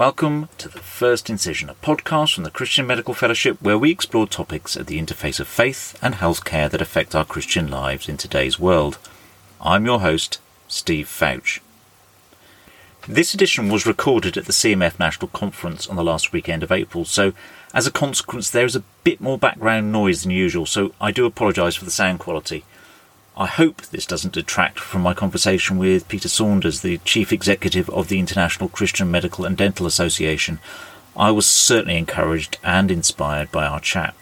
Welcome to the First Incision, a podcast from the Christian Medical Fellowship where we explore topics at the interface of faith and healthcare that affect our Christian lives in today's world. I'm your host, Steve Fouch. This edition was recorded at the CMF National Conference on the last weekend of April, so as a consequence, there is a bit more background noise than usual, so I do apologise for the sound quality. I hope this doesn't detract from my conversation with Peter Saunders, the Chief Executive of the International Christian Medical and Dental Association. I was certainly encouraged and inspired by our chat.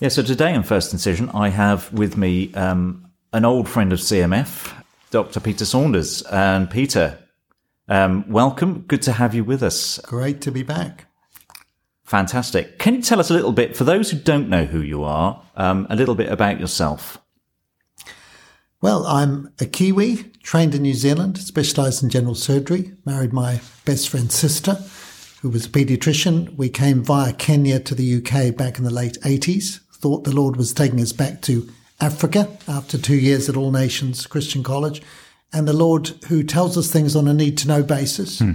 Yeah, so today in First Incision, I have with me um, an old friend of CMF, Dr. Peter Saunders. And Peter, um, welcome. Good to have you with us. Great to be back. Fantastic. Can you tell us a little bit, for those who don't know who you are, um, a little bit about yourself? Well, I'm a Kiwi, trained in New Zealand, specialised in general surgery, married my best friend's sister, who was a paediatrician. We came via Kenya to the UK back in the late 80s, thought the Lord was taking us back to Africa after two years at All Nations Christian College. And the Lord, who tells us things on a need to know basis, hmm.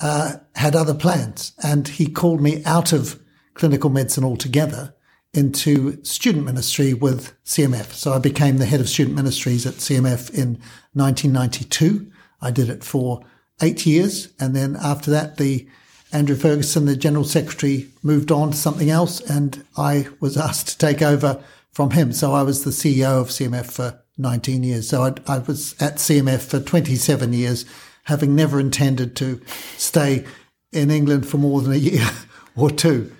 uh, had other plans. And he called me out of clinical medicine altogether into student ministry with CMF. So I became the head of student ministries at CMF in 1992. I did it for eight years. And then after that, the Andrew Fergusson, the general secretary, moved on to something else. And I was asked to take over from him. So I was the CEO of CMF for 19 years. So I, I was at CMF for 27 years, having never intended to stay in England for more than a year or two.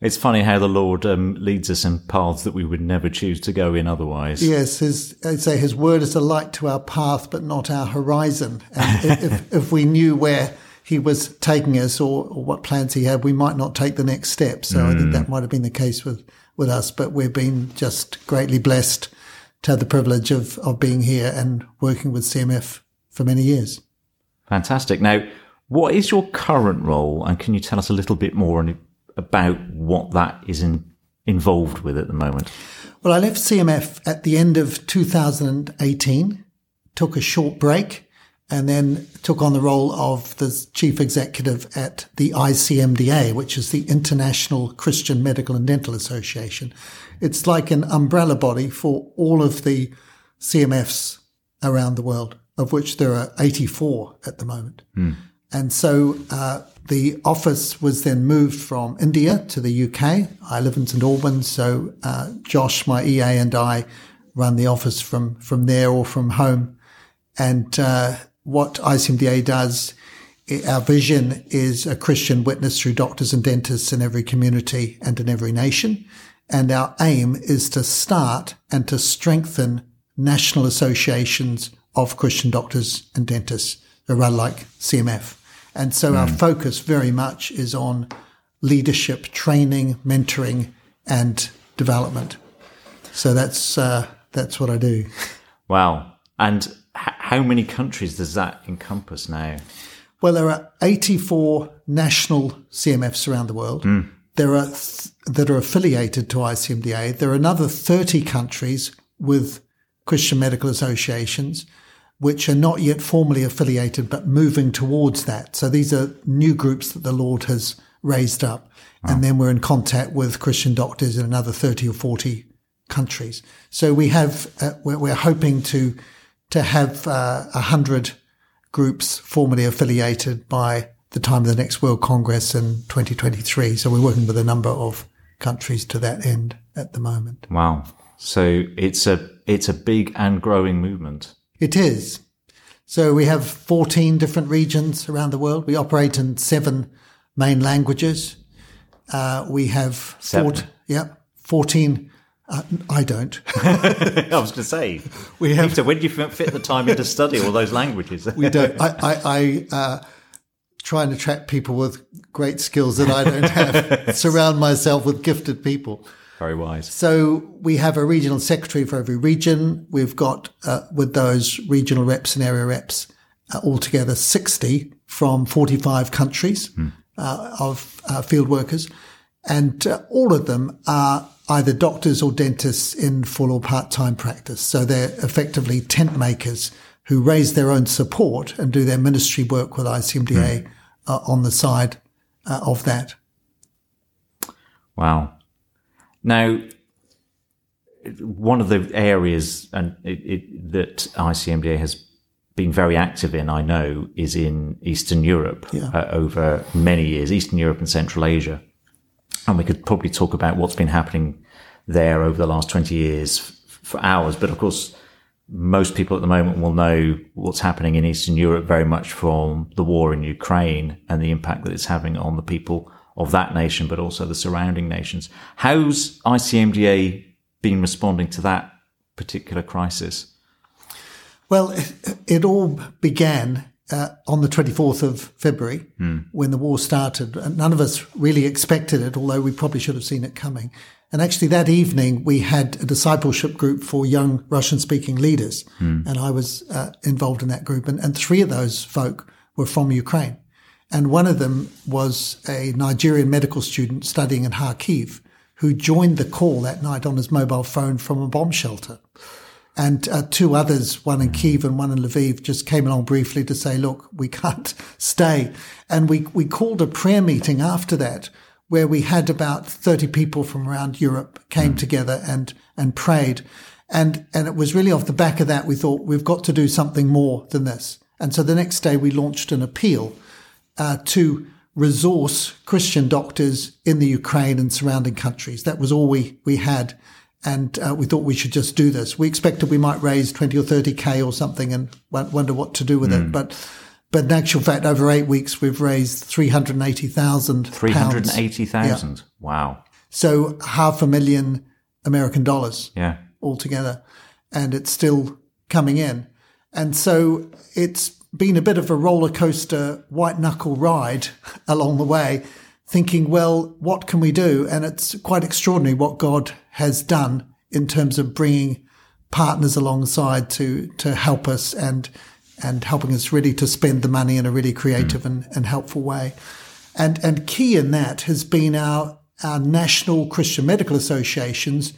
It's funny how the Lord um, leads us in paths that we would never choose to go in otherwise. Yes, his, I'd say his word is a light to our path, but not our horizon. And if, if we knew where he was taking us or, or, what plans he had, we might not take the next step. So mm. I think that mm. might have been the case with, with us, but we've been just greatly blessed to have the privilege of, of being here and working with CMF for many years. Fantastic. Now, what is your current role? And can you tell us a little bit more on about what that is in, involved with at the moment? Well, I left CMF at the end of 2018, took a short break, and then took on the role of the chief executive at the ICMDA, which is the International Christian Medical and Dental Association. It's like an umbrella body for all of the CMFs around the world, of which there are 84 at the moment. Mm. And so uh, the office was then moved from India to the UK. I live in St Albans, so uh, Josh, my EA, and I run the office from from there or from home. And uh, what ICMDA does, our vision is a Christian witness through doctors and dentists in every community and in every nation. And our aim is to start and to strengthen national associations of Christian doctors and dentists, run like CMF. And so mm. our hmm. focus very much is on leadership, training, mentoring, and development. So that's uh, that's what I do. Wow! And h- how many countries does that encompass now? Well, there are 84 national CMFs around the world. Mm. There are th- that are affiliated to ICMDA. There are another 30 countries with Christian medical associations which are not yet formally affiliated, but moving towards that. So these are new groups that the Lord has raised up. And then we're in contact with Christian doctors in another 30 or 40 countries. So we have, uh, we're, we're, hoping to, to have uh, a uh, hundred groups formally affiliated by the time of the next World Congress in 2023. So we're working with a number of countries to that end at the moment. Wow. So it's a, it's a big and growing movement. It is. So we have 14 different regions around the world. We operate in seven main languages. Uh, we have seven. yeah, 14. Uh, I don't. I was going to say, we have. Peter, when do you fit the time in to study all those languages? we don't. I, I, I uh, try and attract people with great skills that I don't have. Surround myself with gifted people. Very wise. So we have a regional secretary for every region. We've got, uh, with those regional reps and area reps, uh, altogether 60 from 45 countries hmm. uh, of uh, field workers. And uh, all of them are either doctors or dentists in full or part-time practice. So they're effectively tent makers who raise their own support and do their ministry work with ICMDA hmm. uh, on the side uh, of that. Wow. Now, one of the areas and it, it, that ICMDA has been very active in, I know, is in Eastern Europe Yeah. uh, over many years, Eastern Europe and Central Asia. And we could probably talk about what's been happening there over the last 20 years f- for hours. But of course, most people at the moment will know what's happening in Eastern Europe very much from the war in Ukraine and the impact that it's having on the people of that nation, but also the surrounding nations. How's ICMDA been responding to that particular crisis? Well, it, it all began uh, on the 24th of February when the war started. And none of us really expected it, although we probably should have seen it coming. And actually, that evening, we had a discipleship group for young Russian speaking leaders. And I was uh, involved in that group. And, and three of those folk were from Ukraine. And one of them was a Nigerian medical student studying in Kharkiv who joined the call that night on his mobile phone from a bomb shelter. And uh, two others, one in Kiev and one in Lviv, just came along briefly to say, look, we can't stay. And we, we called a prayer meeting after that where we had about 30 people from around Europe came together and, and prayed. And, and it was really off the back of that, we thought we've got to do something more than this. And so the next day we launched an appeal uh, to resource Christian doctors in the Ukraine and surrounding countries. That was all we, we had. And uh, we thought we should just do this. We expected we might raise 20 or 30K or something and won- wonder what to do with it. But, but in actual fact, over eight weeks, we've raised 380,000 pounds. 380,000. Wow. So half a million American dollars Yeah. altogether, and it's still coming in. And so it's been a bit of a roller coaster, white knuckle ride along the way, thinking, well, what can we do? And it's quite extraordinary what God has done in terms of bringing partners alongside to, to help us and, and helping us really to spend the money in a really creative mm. and, and helpful way. And, and key in that has been our, our national Christian medical associations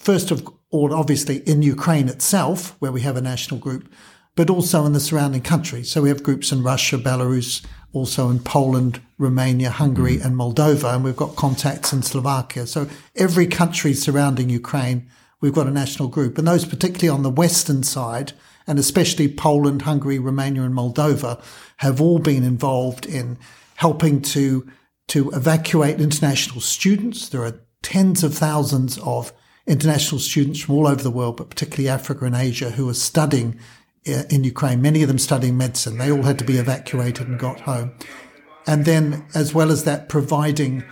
first of all, obviously in Ukraine itself, where we have a national group, but also in the surrounding countries. So we have groups in Russia, Belarus, also in Poland, Romania, Hungary, mm. and Moldova, and we've got contacts in Slovakia. So every country surrounding Ukraine, we've got a national group, and those particularly on the western side, and especially Poland, Hungary, Romania, and Moldova, have all been involved in helping to to evacuate international students. There are tens of thousands of international students from all over the world, but particularly Africa and Asia, who are studying in Ukraine. Many of them studying medicine. They all had to be evacuated and got home. And then, as well as that, providing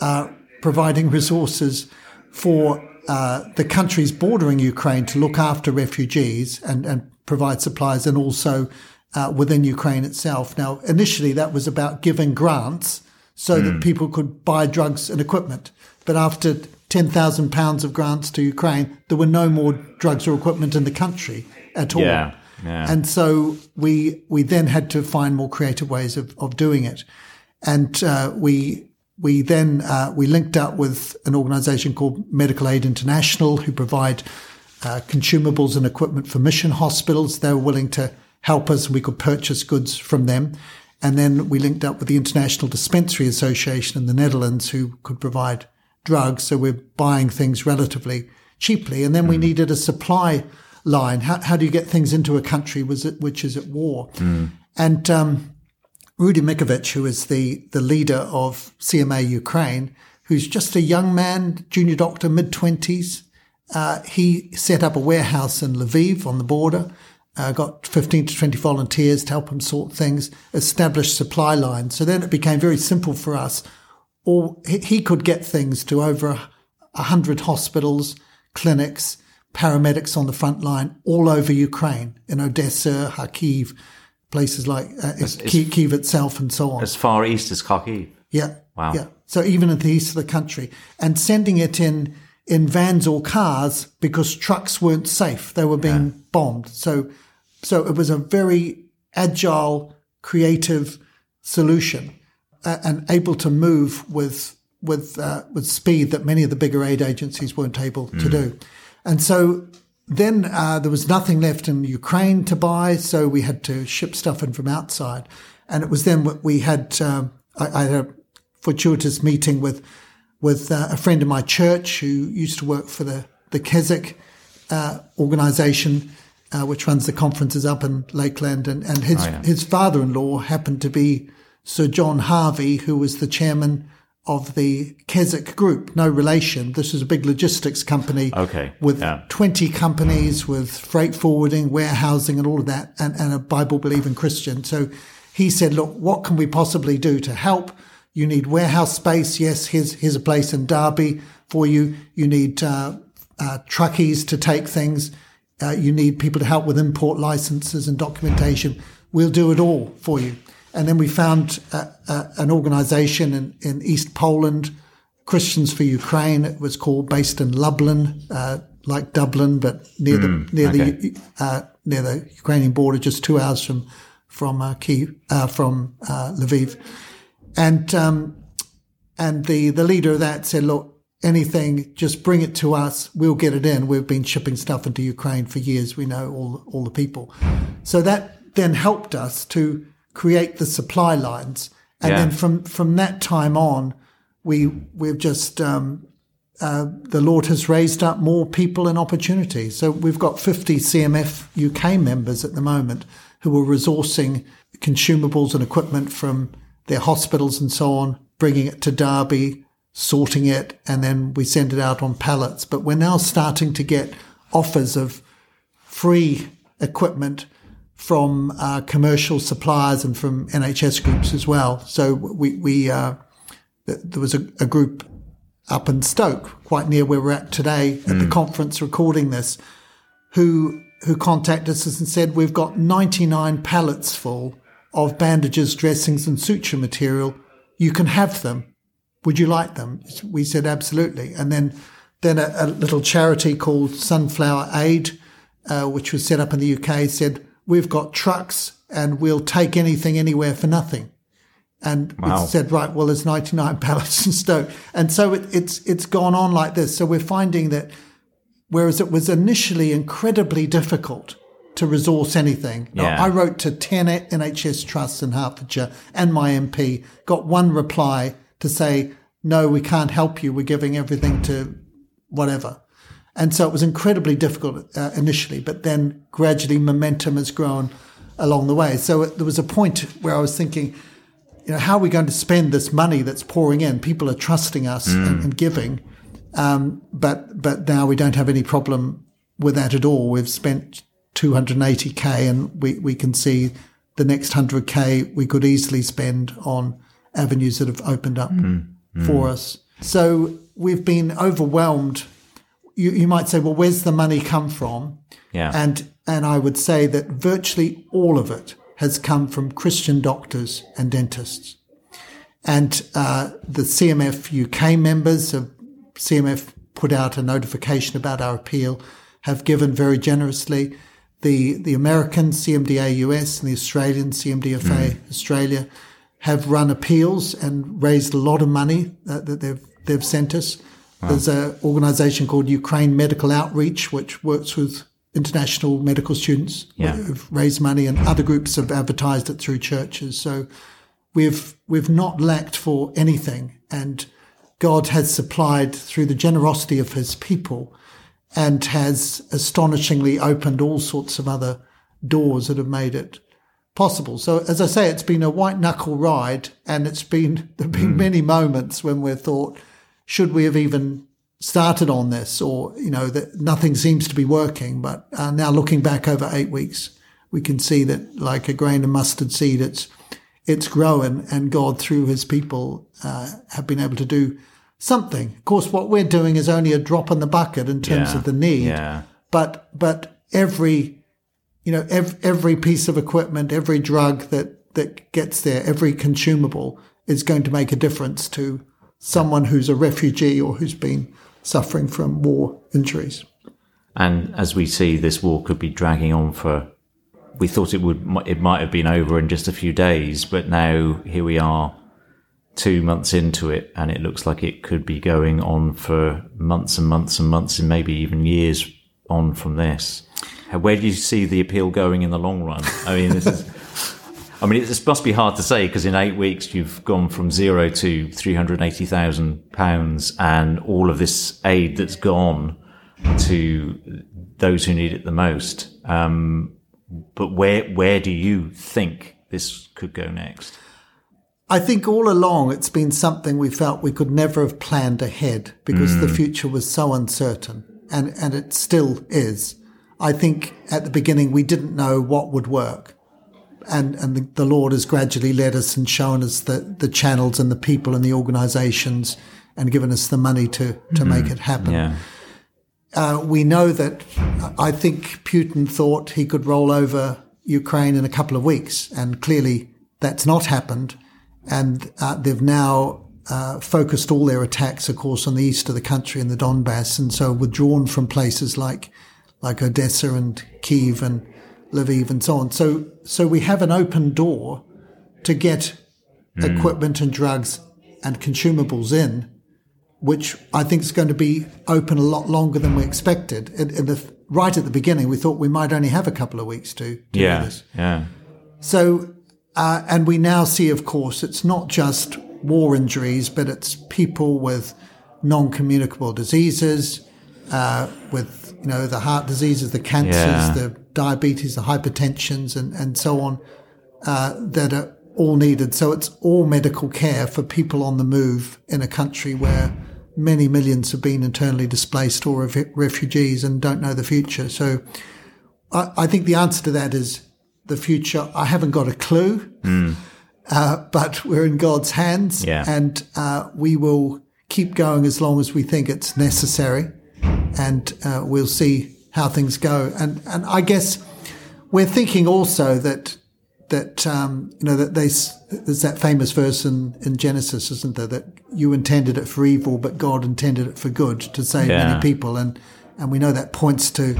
uh, providing resources for uh, the countries bordering Ukraine to look after refugees and, and provide supplies, and also uh, within Ukraine itself. Now, initially, that was about giving grants so that people could buy drugs and equipment. But after ten thousand pounds of grants to Ukraine, there were no more drugs or equipment in the country at all. Yeah, yeah. And so we we then had to find more creative ways of, of doing it, and uh, we we then uh, we linked up with an organisation called Medical Aid International, who provide uh, consumables and equipment for mission hospitals. They were willing to help us, and we could purchase goods from them. And then we linked up with the International Dispensary Association in the Netherlands, who could provide drugs. So we're buying things relatively cheaply. And then we needed a supply line. How, how do you get things into a country was it, which is at war? And um, Rudy Mikovic, who is the, the leader of CMA Ukraine, who's just a young man, junior doctor, mid 20s, uh, he set up a warehouse in Lviv on the border, uh, got 15 to 20 volunteers to help him sort things, established supply lines. So then it became very simple for us. Or he, he could get things to over a hundred hospitals, clinics, paramedics on the front line all over Ukraine, in Odessa, Kharkiv, places like uh, Kiev, Kiev itself and so on. As far east as Kharkiv. Yeah. Wow. Yeah. So even in the east of the country and sending it in, in vans or cars because trucks weren't safe. They were being bombed. So, so it was a very agile, creative solution uh, and able to move with, with, uh, with speed that many of the bigger aid agencies weren't able to do. And so then uh, there was nothing left in Ukraine to buy, so we had to ship stuff in from outside. And it was then that we had, um, I, I, had a fortuitous meeting with, with uh, a friend of my church who used to work for the, the Keswick uh, organization, uh, which runs the conferences up in Lakeland. And, and his, oh, yeah. his father in law happened to be Sir John Harvey, who was the chairman of the Keswick Group, no relation. This is a big logistics company okay. with yeah. 20 companies with freight forwarding, warehousing and all of that and, and a Bible believing Christian. So he said, look, what can we possibly do to help? You need warehouse space. Yes, here's, here's a place in Derby for you. You need uh, uh, truckies to take things. Uh, you need people to help with import licenses and documentation. We'll do it all for you. And then we found uh, uh, an organization in, in East Poland, Christians for Ukraine. It was called, based in Lublin, uh, like Dublin, but near mm, the near okay. the uh, near the Ukrainian border, just two hours from from uh, Kiev, uh, from Lviv. And um, and the the leader of that said, "Look, anything, just bring it to us. We'll get it in. We've been shipping stuff into Ukraine for years. We know all all the people." So that then helped us to create the supply lines. And yeah. then from, from that time on, we, we've just, um, uh, the Lord has raised up more people and opportunities. So we've got 50 CMF UK members at the moment who are resourcing consumables and equipment from their hospitals and so on, bringing it to Derby, sorting it, and then we send it out on pallets. But we're now starting to get offers of free equipment from uh, commercial suppliers and from NHS groups as well. So we, we uh, there was a, a, group up in Stoke, quite near where we're at today at mm. the conference recording this, who who contacted us and said we've got 99 pallets full of bandages, dressings, and suture material. You can have them. Would you like them? We said absolutely. And then then a, a little charity called Sunflower Aid, uh, which was set up in the UK, said we've got trucks and we'll take anything anywhere for nothing. And wow. we said, right, well, there's 99 pallets in Stoke. And so it, it's, it's gone on like this. So we're finding that whereas it was initially incredibly difficult to resource anything, yeah. I wrote to 10 NHS trusts in Hertfordshire and my MP, got one reply to say, no, we can't help you. We're giving everything to whatever. And so it was incredibly difficult uh, initially, but then gradually momentum has grown along the way. So it, there was a point where I was thinking, you know, how are we going to spend this money that's pouring in? People are trusting us mm. and, and, giving. Um, but, but now we don't have any problem with that at all. We've spent 280k and we, we can see the next 100k we could easily spend on avenues that have opened up mm. Mm. for us. So we've been overwhelmed you, you might say, well, where's the money come from? Yeah. And, and I would say that virtually all of it has come from Christian doctors and dentists. And uh, the CMF UK members of CMF put out a notification about our appeal, have given very generously. The, the American CMDA US and the Australian CMDFA mm. Australia have run appeals and raised a lot of money that, that they've, they've sent us. Wow. There's an organization called Ukraine Medical Outreach, which works with international medical students yeah. who've raised money and other groups have advertised it through churches. So we've, we've not lacked for anything and God has supplied through the generosity of his people and has astonishingly opened all sorts of other doors that have made it possible. So as I say, it's been a white knuckle ride and it's been, there have been mm. many moments when we've thought, should we have even started on this or, you know, that nothing seems to be working. But uh, now looking back over eight weeks, we can see that like a grain of mustard seed, it's, it's growing and God through his people, uh, have been able to do something. Of course, what we're doing is only a drop in the bucket in terms yeah. of the need. Yeah. But, but every, you know, every, every piece of equipment, every drug that, that gets there, every consumable is going to make a difference to someone who's a refugee or who's been suffering from war injuries. And as we see, this war could be dragging on for. We thought it would. It might have been over in just a few days, but now here we are, two months into it, and it looks like it could be going on for months and months and months, and maybe even years on from this. Where do you see the appeal going in the long run? I mean, this is. I mean, it must be hard to say because in eight weeks you've gone from zero to three hundred eighty thousand pounds, and all of this aid that's gone to those who need it the most. Um, but where where do you think this could go next? I think all along it's been something we felt we could never have planned ahead because mm. the future was so uncertain, and and it still is. I think at the beginning we didn't know what would work and and the, the, Lord has gradually led us and shown us the the channels and the people and the organisations and given us the money to to mm-hmm. make it happen. Yeah. Uh, we know that I think Putin thought he could roll over Ukraine in a couple of weeks, and clearly that's not happened. And uh, they've now uh, focused all their attacks, of course, on the east of the country and the Donbass, and so withdrawn from places like like Odessa and Kiev and Lviv and so on. So, so we have an open door to get mm. equipment and drugs and consumables in, which I think is going to be open a lot longer than we expected. In, in the, right at the beginning, we thought we might only have a couple of weeks to, to yeah, do this. Yeah. So, uh, and we now see, of course, it's not just war injuries, but it's people with non-communicable diseases, uh, with you know the heart diseases, the cancers, yeah. the diabetes, the hypertensions, and, and so on, uh, that are all needed. So it's all medical care for people on the move in a country where many millions have been internally displaced or refugees and don't know the future. So I, I, think the answer to that is the future. I haven't got a clue, mm. uh, but we're in God's hands yeah. and uh, we will keep going as long as we think it's necessary. And uh, we'll see how things go. And and I guess we're thinking also that that um, you know that they, there's that famous verse in, in Genesis, isn't there? That you intended it for evil, but God intended it for good to save yeah. many people, and and we know that points to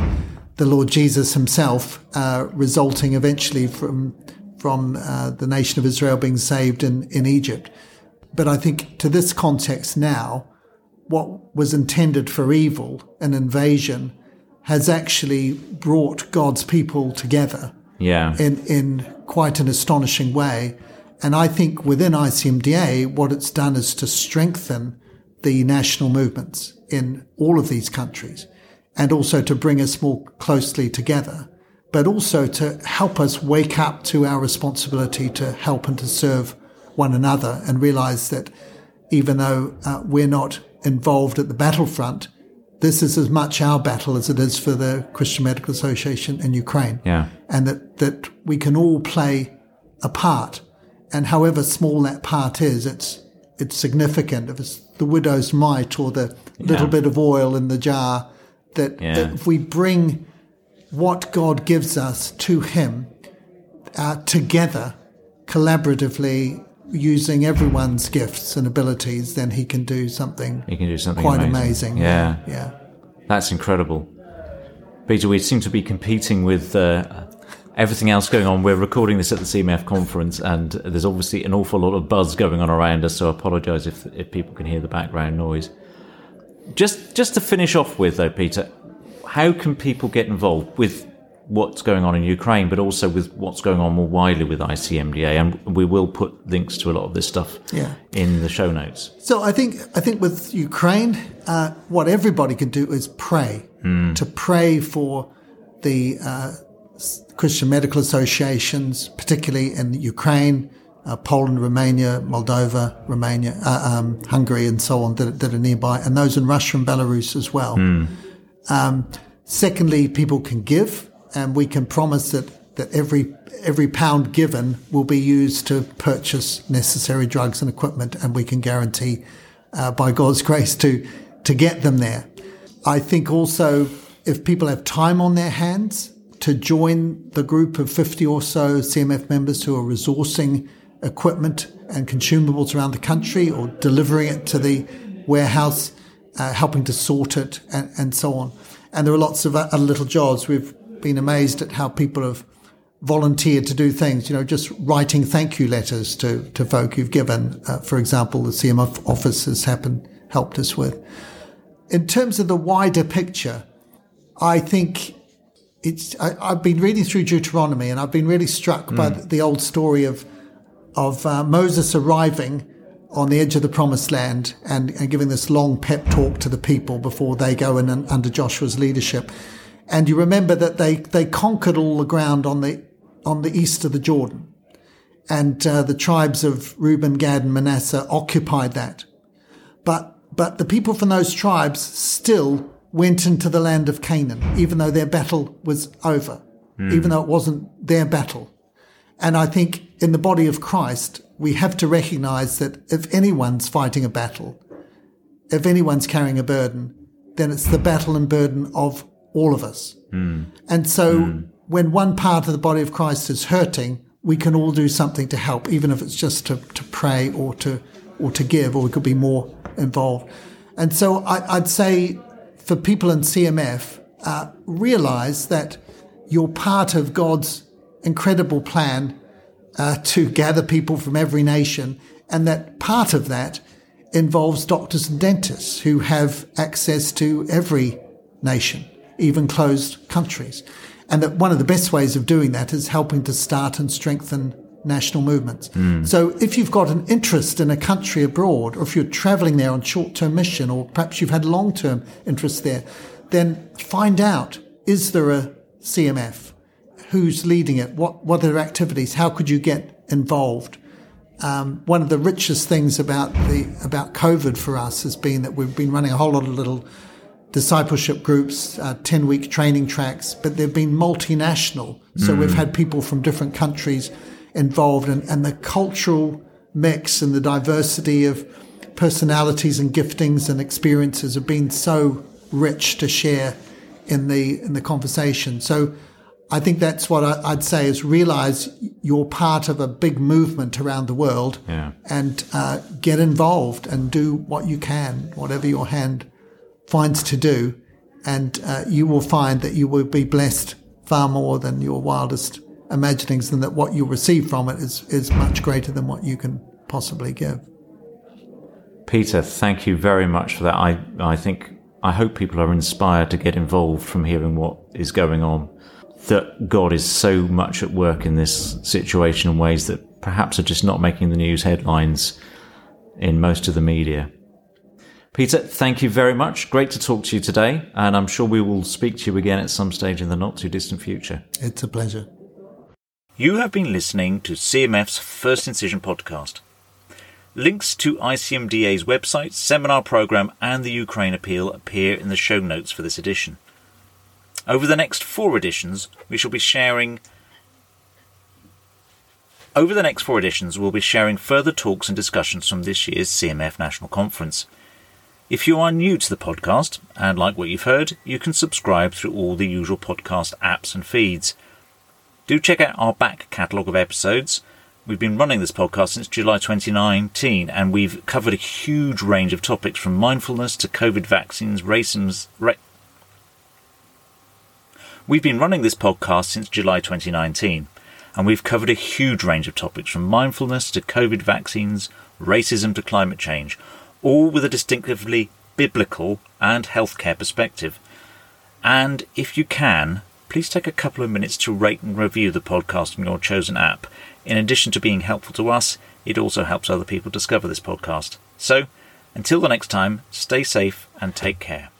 the Lord Jesus Himself, uh, resulting eventually from from uh, the nation of Israel being saved in in Egypt. But I think to this context now, what was intended for evil, an invasion, has actually brought God's people together. Yeah. In, in quite an astonishing way. And I think within ICMDA, what it's done is to strengthen the national movements in all of these countries and also to bring us more closely together, but also to help us wake up to our responsibility to help and to serve one another and realize that even though uh, we're not involved at the battlefront, this is as much our battle as it is for the Christian Medical Association in Ukraine. Yeah. And that, that we can all play a part. And however small that part is, it's, it's significant. If it's the widow's mite or the yeah. little bit of oil in the jar, that, yeah. that if we bring what God gives us to Him uh, together, collaboratively, using everyone's gifts and abilities, then he can do something. He can do something quite amazing. amazing. Yeah, yeah, that's incredible. Peter, we seem to be competing with uh, everything else going on. We're recording this at the CMF conference, and there's obviously an awful lot of buzz going on around us. So I apologise if if people can hear the background noise. Just just to finish off with, though, Peter, how can people get involved with what's going on in Ukraine, but also with what's going on more widely with ICMDA. And we will put links to a lot of this stuff yeah. in the show notes. So I think I think with Ukraine, uh, what everybody can do is pray mm. to pray for the uh, Christian medical associations, particularly in Ukraine. Uh, Poland, Romania, Moldova, Romania, uh, um, Hungary, and so on that, that, are nearby, and those in Russia and Belarus as well. Mm. Um, secondly, people can give and we can promise that, that every every pound given will be used to purchase necessary drugs and equipment, and we can guarantee, uh, by God's grace, to to get them there. I think also if people have time on their hands to join the group of 50 or so CMF members who are resourcing equipment and consumables around the country or delivering it to the warehouse, uh, helping to sort it, and, and so on. And there are lots of other little jobs. We've been amazed at how people have volunteered to do things, you know, just writing thank you letters to, to folk who've given. Uh, for example, the CMF office has happened, helped us with. In terms of the wider picture, I think it's I, have been reading through Deuteronomy and I've been really struck mm. by the, the, old story of of uh, Moses arriving on the edge of the promised land and, and, giving this long pep talk to the people before they go in and, under Joshua's leadership. And you remember that they, they conquered all the ground on the on the east of the Jordan, and uh, the tribes of Reuben, Gad, and Manasseh occupied that. But but the people from those tribes still went into the land of Canaan, even though their battle was over, mm. even though it wasn't their battle. And I think in the body of Christ, we have to recognize that if anyone's fighting a battle, if anyone's carrying a burden, then it's the battle and burden of all of us. Mm. And so mm. when one part of the body of Christ is hurting, we can all do something to help, even if it's just to, to pray or to, or to give, or we could be more involved. And so I, would say for people in CMF, uh, realize that you're part of God's incredible plan uh, to gather people from every nation, and that part of that involves doctors and dentists who have access to every nation, even closed countries. And that one of the best ways of doing that is helping to start and strengthen national movements. Mm. So if you've got an interest in a country abroad, or if you're traveling there on short-term mission, or perhaps you've had long-term interest there, then find out, is there a CMF? Who's leading it? What, what are their activities? How could you get involved? Um, one of the richest things about the, about COVID for us has been that we've been running a whole lot of little discipleship groups, uh, 10 week training tracks, but they've been multinational. So mm. we've had people from different countries involved and, and the cultural mix and the diversity of personalities and giftings and experiences have been so rich to share in the in the conversation. So I think that's what I, would say is realize you're part of a big movement around the world yeah. and uh, get involved and do what you can, whatever your hand finds to do. And uh, you will find that you will be blessed far more than your wildest imaginings and that what you receive from it is, is much greater than what you can possibly give. Peter, thank you very much for that. I, I think, I hope people are inspired to get involved from hearing what is going on. That God is so much at work in this situation in ways that perhaps are just not making the news headlines in most of the media. Peter, thank you very much. Great to talk to you today, and I'm sure we will speak to you again at some stage in the not too distant future. It's a pleasure. You have been listening to CMF's First Incision podcast. Links to ICMDA's website, seminar program, and the Ukraine appeal appear in the show notes for this edition. Over the next four editions, we shall be sharing. Over the next four editions, we'll be sharing further talks and discussions from this year's CMF National Conference. If you are new to the podcast and like what you've heard, you can subscribe through all the usual podcast apps and feeds. Do check out our back catalogue of episodes. We've been running this podcast since July 2019 and we've covered a huge range of topics from mindfulness to COVID vaccines, racism. Ra- we've been running this podcast since July 2019 and we've covered a huge range of topics from mindfulness to COVID vaccines, racism to climate change, all with a distinctively biblical and healthcare perspective. And if you can, please take a couple of minutes to rate and review the podcast on your chosen app. In addition to being helpful to us, it also helps other people discover this podcast. So, until the next time, stay safe and take care.